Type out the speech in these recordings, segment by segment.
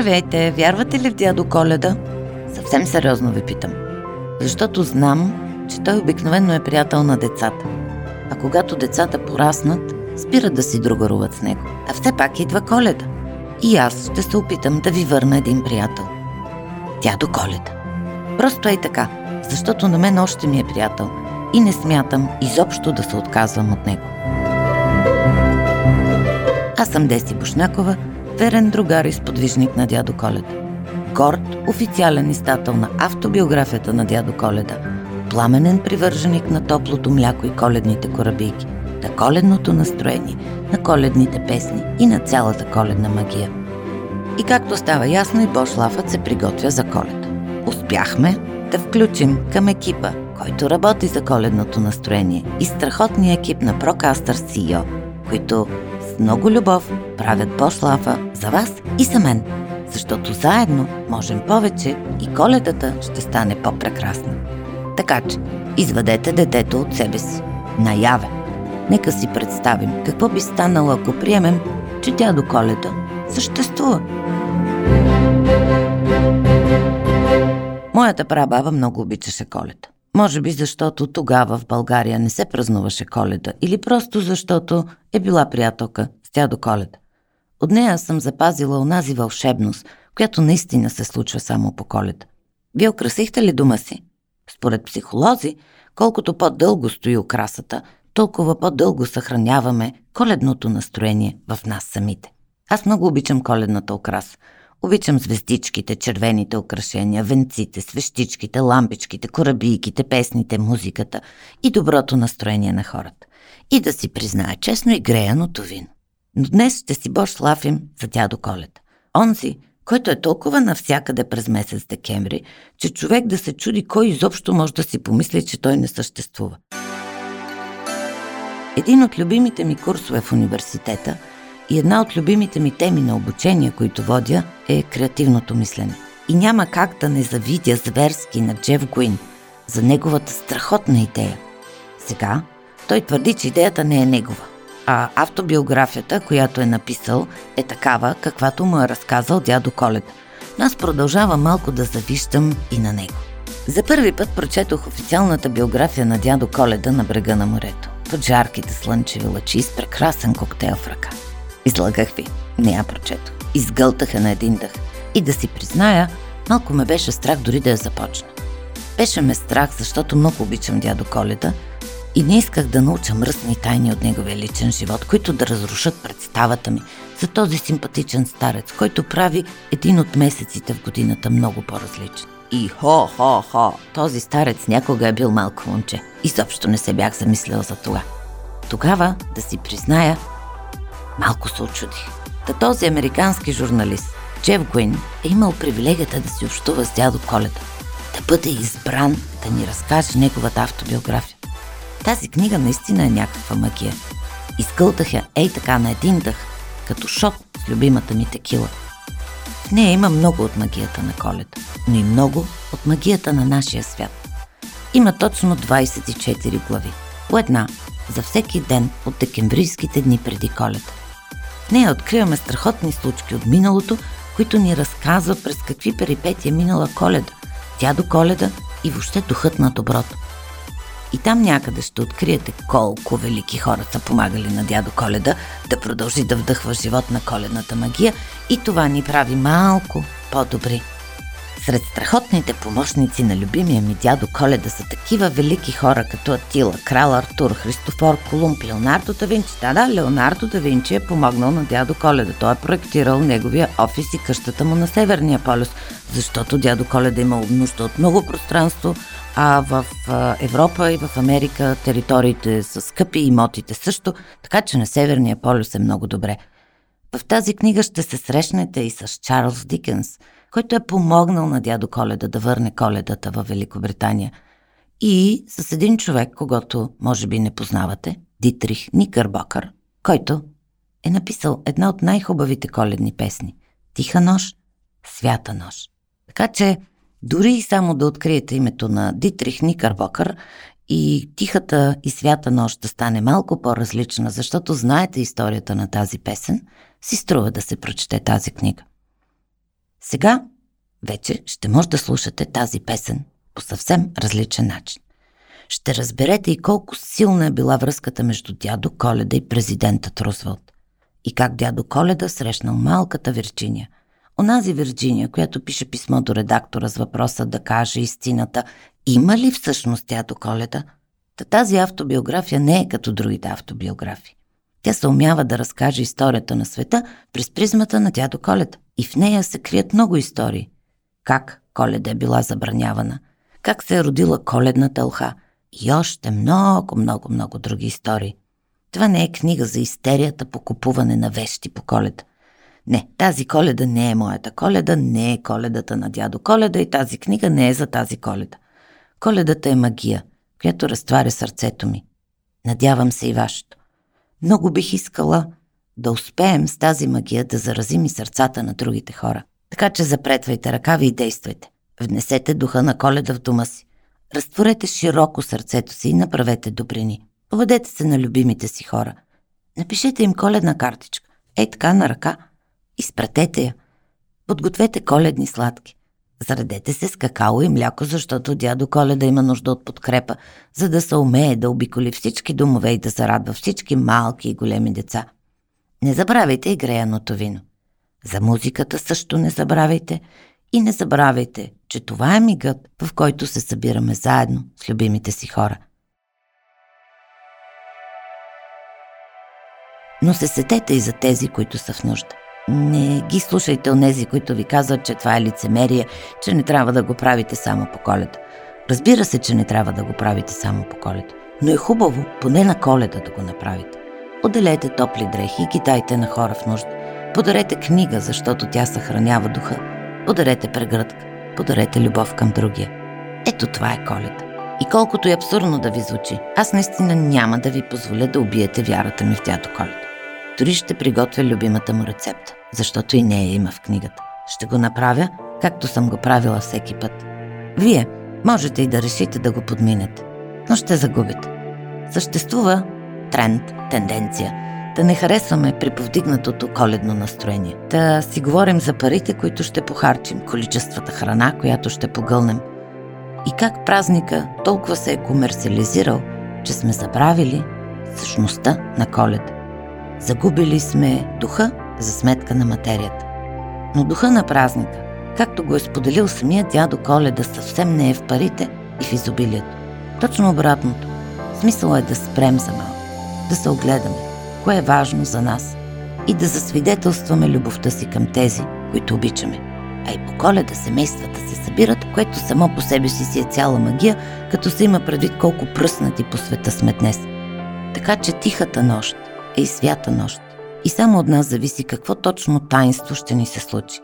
Здравейте, вярвате ли в дядо Коледа? Съвсем сериозно ви питам. Защото знам, че той обикновено е приятел на децата. А когато децата пораснат, спират да си другаруват с него. А все пак идва Коледа. И аз ще се опитам да ви върна един приятел. Дядо Коледа. Просто е така, защото на мен още ми е приятел и не смятам изобщо да се отказвам от него. Аз съм Деси Бушнакова, верен другар и сподвижник на дядо Коледа. Горд, официален издател на автобиографията на дядо Коледа, пламенен привърженик на топлото мляко и коледните корабийки, на коледното настроение, на коледните песни и на цялата коледна магия. И както става ясно, и Бошлафът се приготвя за коледа. Успяхме да включим към екипа, който работи за коледното настроение и страхотния екип на Procaster CEO, които много любов правят Бошлафа за вас и за мен, защото заедно можем повече и коледата ще стане по-прекрасна. Така че, извадете детето от себе си. Наяве. Нека си представим какво би станало, ако приемем, че дядо Коледа съществува. Моята прабаба много обичаше коледа. Може би защото тогава в България не се празнуваше коледа или просто защото е била приятелка с тя до коледа. От нея съм запазила онази вълшебност, която наистина се случва само по коледа. Вие украсихте ли дома си? Според психолози, колкото по-дълго стои украсата, толкова по-дълго съхраняваме коледното настроение в нас самите. Аз много обичам коледната украса – Обичам звездичките, червените украшения, венците, свещичките, лампичките, корабийките, песните, музиката и доброто настроение на хората. И да си призная честно и греяното вино. Но днес ще си бош лафим за дядо Колета. Онзи, който е толкова навсякъде през месец декември, че човек да се чуди кой изобщо може да си помисли, че той не съществува. Един от любимите ми курсове в университета – и една от любимите ми теми на обучение, които водя, е креативното мислене. И няма как да не завидя зверски на Джеф Гуин за неговата страхотна идея. Сега той твърди, че идеята не е негова, а автобиографията, която е написал, е такава, каквато му е разказал дядо Колед. Но аз продължавам малко да завиждам и на него. За първи път прочетох официалната биография на дядо Коледа на брега на морето. Под жарките слънчеви лъчи с прекрасен коктейл в ръка. Излагах ви. Не я прочето. Изгълтаха на един дъх. И да си призная, малко ме беше страх дори да я започна. Беше ме страх, защото много обичам дядо Коледа и не исках да науча мръсни тайни от неговия личен живот, които да разрушат представата ми за този симпатичен старец, който прави един от месеците в годината много по-различен. И хо-хо-хо, този старец някога е бил малко момче. Изобщо не се бях замислила за това. Тогава, да си призная, Малко се очудих. Та този американски журналист, Джеф Гуин, е имал привилегията да си общува с дядо Коледа, да бъде избран да ни разкаже неговата автобиография. Тази книга наистина е някаква магия. Изкълтах я ей така на един дъх, като шок с любимата ми текила. В нея има много от магията на коледа, но и много от магията на нашия свят. Има точно 24 глави. По една за всеки ден от декемврийските дни преди коледа. Нея откриваме страхотни случки от миналото, които ни разказват през какви перипети е минала коледа, дядо коледа и въобще духът на доброто. И там някъде ще откриете колко велики хора са помагали на дядо Коледа да продължи да вдъхва живот на коледната магия и това ни прави малко по-добри. Сред страхотните помощници на любимия ми дядо Коледа са такива велики хора като Атила, Крал Артур, Христофор Колумб, Леонардо да Винчи. Да, да, Леонардо да Винчи е помогнал на дядо Коледа. Той е проектирал неговия офис и къщата му на Северния полюс, защото дядо Коледа имал нужда от много пространство, а в Европа и в Америка териториите са скъпи, имотите също, така че на Северния полюс е много добре. В тази книга ще се срещнете и с Чарлз Дикенс – който е помогнал на дядо Коледа да върне коледата в Великобритания. И с един човек, когато може би не познавате, Дитрих Никърбокър, който е написал една от най-хубавите коледни песни – Тиха нощ, свята нощ. Така че, дори и само да откриете името на Дитрих Никърбокър и тихата и свята нощ да стане малко по-различна, защото знаете историята на тази песен, си струва да се прочете тази книга. Сега вече ще може да слушате тази песен по съвсем различен начин. Ще разберете и колко силна е била връзката между дядо Коледа и президентът Рузвелт. И как дядо Коледа срещнал малката Вирджиния. Онази Вирджиния, която пише писмо до редактора с въпроса да каже истината, има ли всъщност дядо Коледа? Та тази автобиография не е като другите автобиографии. Тя се умява да разкаже историята на света през призмата на дядо Коледа. И в нея се крият много истории. Как Коледа е била забранявана, как се е родила коледната лха и още много, много, много други истории. Това не е книга за истерията по купуване на вещи по коледа. Не, тази коледа не е моята коледа, не е коледата на дядо Коледа и тази книга не е за тази коледа. Коледата е магия, която разтваря сърцето ми. Надявам се и вашето. Много бих искала да успеем с тази магия да заразим и сърцата на другите хора. Така че запретвайте ръкави и действайте. Внесете духа на коледа в дома си. Разтворете широко сърцето си и направете добрини. Поведете се на любимите си хора. Напишете им коледна картичка. Ей така на ръка. Изпратете я. Подгответе коледни сладки. Заредете се с какао и мляко, защото дядо Коледа има нужда от подкрепа, за да се умее да обиколи всички домове и да зарадва всички малки и големи деца. Не забравяйте и греяното вино. За музиката също не забравяйте и не забравяйте, че това е мигът, в който се събираме заедно с любимите си хора. Но се сетете и за тези, които са в нужда. Не ги слушайте онези, които ви казват, че това е лицемерие, че не трябва да го правите само по коледа. Разбира се, че не трябва да го правите само по коледа, но е хубаво поне на коледа да го направите. Отделете топли дрехи и ги дайте на хора в нужда. Подарете книга, защото тя съхранява духа. Подарете прегръдка. Подарете любов към другия. Ето това е коледа. И колкото е абсурдно да ви звучи, аз наистина няма да ви позволя да убиете вярата ми в дядо Коледа. Дори ще приготвя любимата му рецепта, защото и нея има в книгата. Ще го направя, както съм го правила всеки път. Вие можете и да решите да го подминете, но ще загубите. Съществува тренд, тенденция да не харесваме при повдигнатото коледно настроение. Да си говорим за парите, които ще похарчим, количествата храна, която ще погълнем. И как празника толкова се е комерциализирал, че сме забравили същността на коледа. Загубили сме духа за сметка на материята. Но духа на празника, както го е споделил самия дядо Коледа, съвсем не е в парите и в изобилието. Точно обратното. Смисъл е да спрем за малко, да се огледаме, кое е важно за нас и да засвидетелстваме любовта си към тези, които обичаме. А и по коледа семействата се събират, което само по себе си си е цяла магия, като се има предвид колко пръснати по света сме днес. Така че тихата нощ, е и свята нощ. И само от нас зависи какво точно таинство ще ни се случи.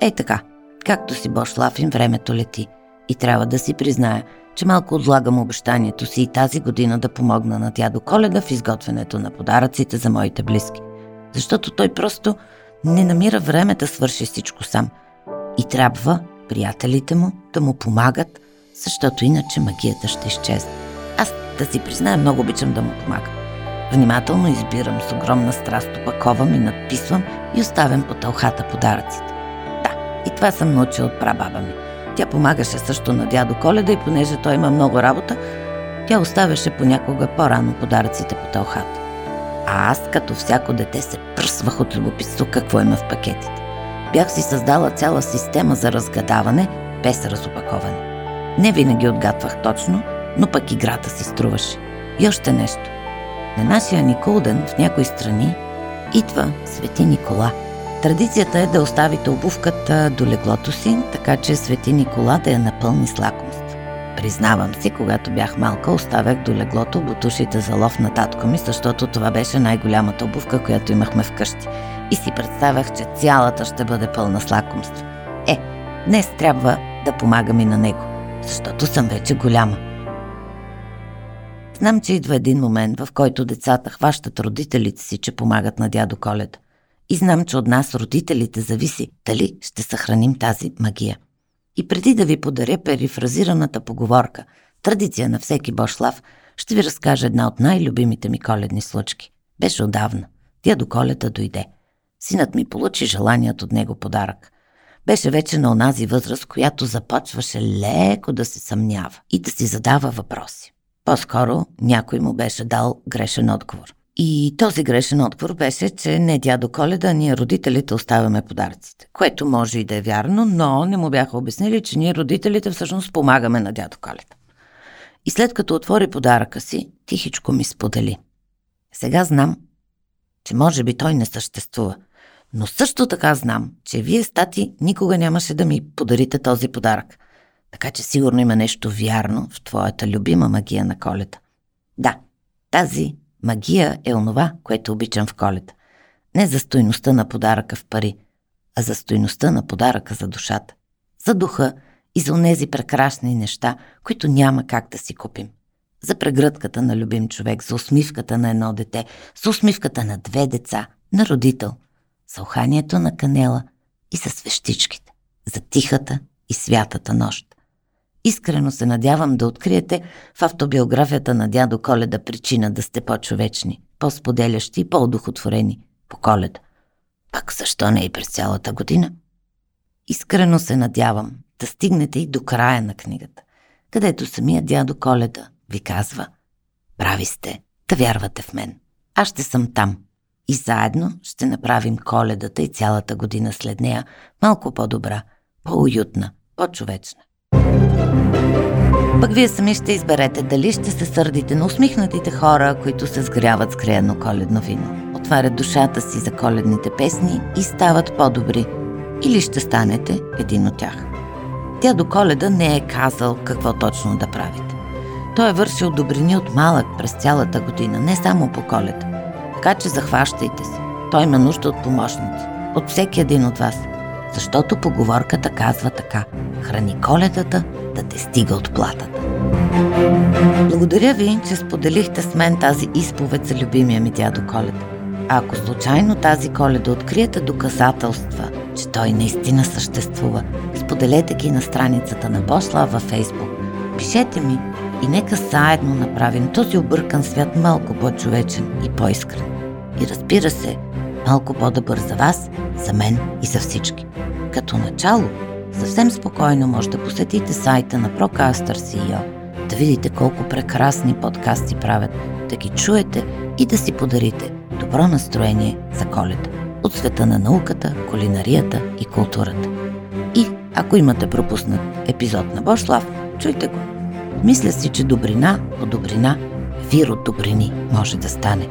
Ей така, както си Бошлафин, времето лети. И трябва да си призная, че малко отлагам обещанието си и тази година да помогна на дядо Коледа в изготвянето на подаръците за моите близки. Защото той просто не намира време да свърши всичко сам. И трябва приятелите му да му помагат, защото иначе магията ще изчезне. Аз да си призная, много обичам да му помагам. Внимателно избирам с огромна страст, опаковам и надписвам и оставям по тълхата подаръците. Да, и това съм научил от прабаба ми. Тя помагаше също на дядо Коледа и понеже той има много работа, тя оставяше понякога по-рано подаръците по тълхата. А аз, като всяко дете, се пръсвах от любопитство какво има в пакетите. Бях си създала цяла система за разгадаване без разопаковане. Не винаги отгадвах точно, но пък играта си струваше. И още нещо – на нашия Николден в някои страни идва Свети Никола. Традицията е да оставите обувката до леглото си, така че Свети Никола да я напълни с лакомство. Признавам си, когато бях малка, оставях до леглото бутушите за лов на татко ми, защото това беше най-голямата обувка, която имахме вкъщи. И си представях, че цялата ще бъде пълна с лакомство. Е, днес трябва да помагам и на него, защото съм вече голяма. Знам, че идва един момент, в който децата хващат родителите си, че помагат на дядо Колед. И знам, че от нас, родителите, зависи дали ще съхраним тази магия. И преди да ви подаря перифразираната поговорка, традиция на всеки Бошлав, ще ви разкажа една от най-любимите ми коледни случки. Беше отдавна. Дядо Коледа дойде. Синът ми получи желаният от него подарък. Беше вече на онази възраст, която започваше леко да се съмнява и да си задава въпроси. По-скоро някой му беше дал грешен отговор. И този грешен отговор беше, че не дядо Коледа, ние родителите оставяме подаръците. Което може и да е вярно, но не му бяха обяснили, че ние родителите всъщност помагаме на дядо Коледа. И след като отвори подаръка си, тихичко ми сподели. Сега знам, че може би той не съществува. Но също така знам, че вие, стати, никога нямаше да ми подарите този подарък. Така че сигурно има нещо вярно в твоята любима магия на колета. Да, тази магия е онова, което обичам в колета. Не за стойността на подаръка в пари, а за стойността на подаръка за душата. За духа и за онези прекрасни неща, които няма как да си купим. За прегръдката на любим човек, за усмивката на едно дете, за усмивката на две деца, на родител, за уханието на канела и за свещичките, за тихата и святата нощ. Искрено се надявам да откриете в автобиографията на дядо Коледа причина да сте по-човечни, по-споделящи и по-одухотворени по коледа. Пак защо не и през цялата година? Искрено се надявам да стигнете и до края на книгата, където самия дядо Коледа ви казва Прави сте да вярвате в мен. Аз ще съм там. И заедно ще направим коледата и цялата година след нея малко по-добра, по-уютна, по-човечна. Пък вие сами ще изберете дали ще се сърдите на усмихнатите хора, които се сгряват с креено коледно вино, отварят душата си за коледните песни и стават по-добри, или ще станете един от тях. Тя до коледа не е казал какво точно да правите. Той е вършил добрини от малък през цялата година, не само по коледа. Така че захващайте се. Той има нужда от помощници. От всеки един от вас. Защото поговорката казва така. Храни коледата да те стига от платата. Благодаря ви, че споделихте с мен тази изповед за любимия ми дядо Коледа. А ако случайно тази коледа откриете доказателства, че той наистина съществува, споделете ги на страницата на Бошла във Фейсбук. Пишете ми и нека заедно направим този объркан свят малко по-човечен и по-искрен. И разбира се, малко по-добър за вас, за мен и за всички. Като начало, съвсем спокойно може да посетите сайта на Procaster CEO, да видите колко прекрасни подкасти правят, да ги чуете и да си подарите добро настроение за коледа от света на науката, кулинарията и културата. И ако имате пропуснат епизод на Бошлав, чуйте го. Мисля си, че добрина по добрина, вир от добрини може да стане.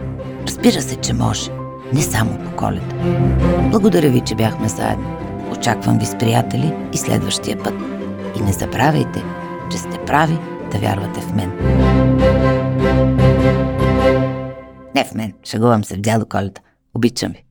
Разбира се, че може. Не само по коледа. Благодаря ви, че бяхме заедно. Очаквам ви с приятели и следващия път. И не забравяйте, че сте прави да вярвате в мен. Не в мен, шегувам се в дядо Коледа. Обичам ви.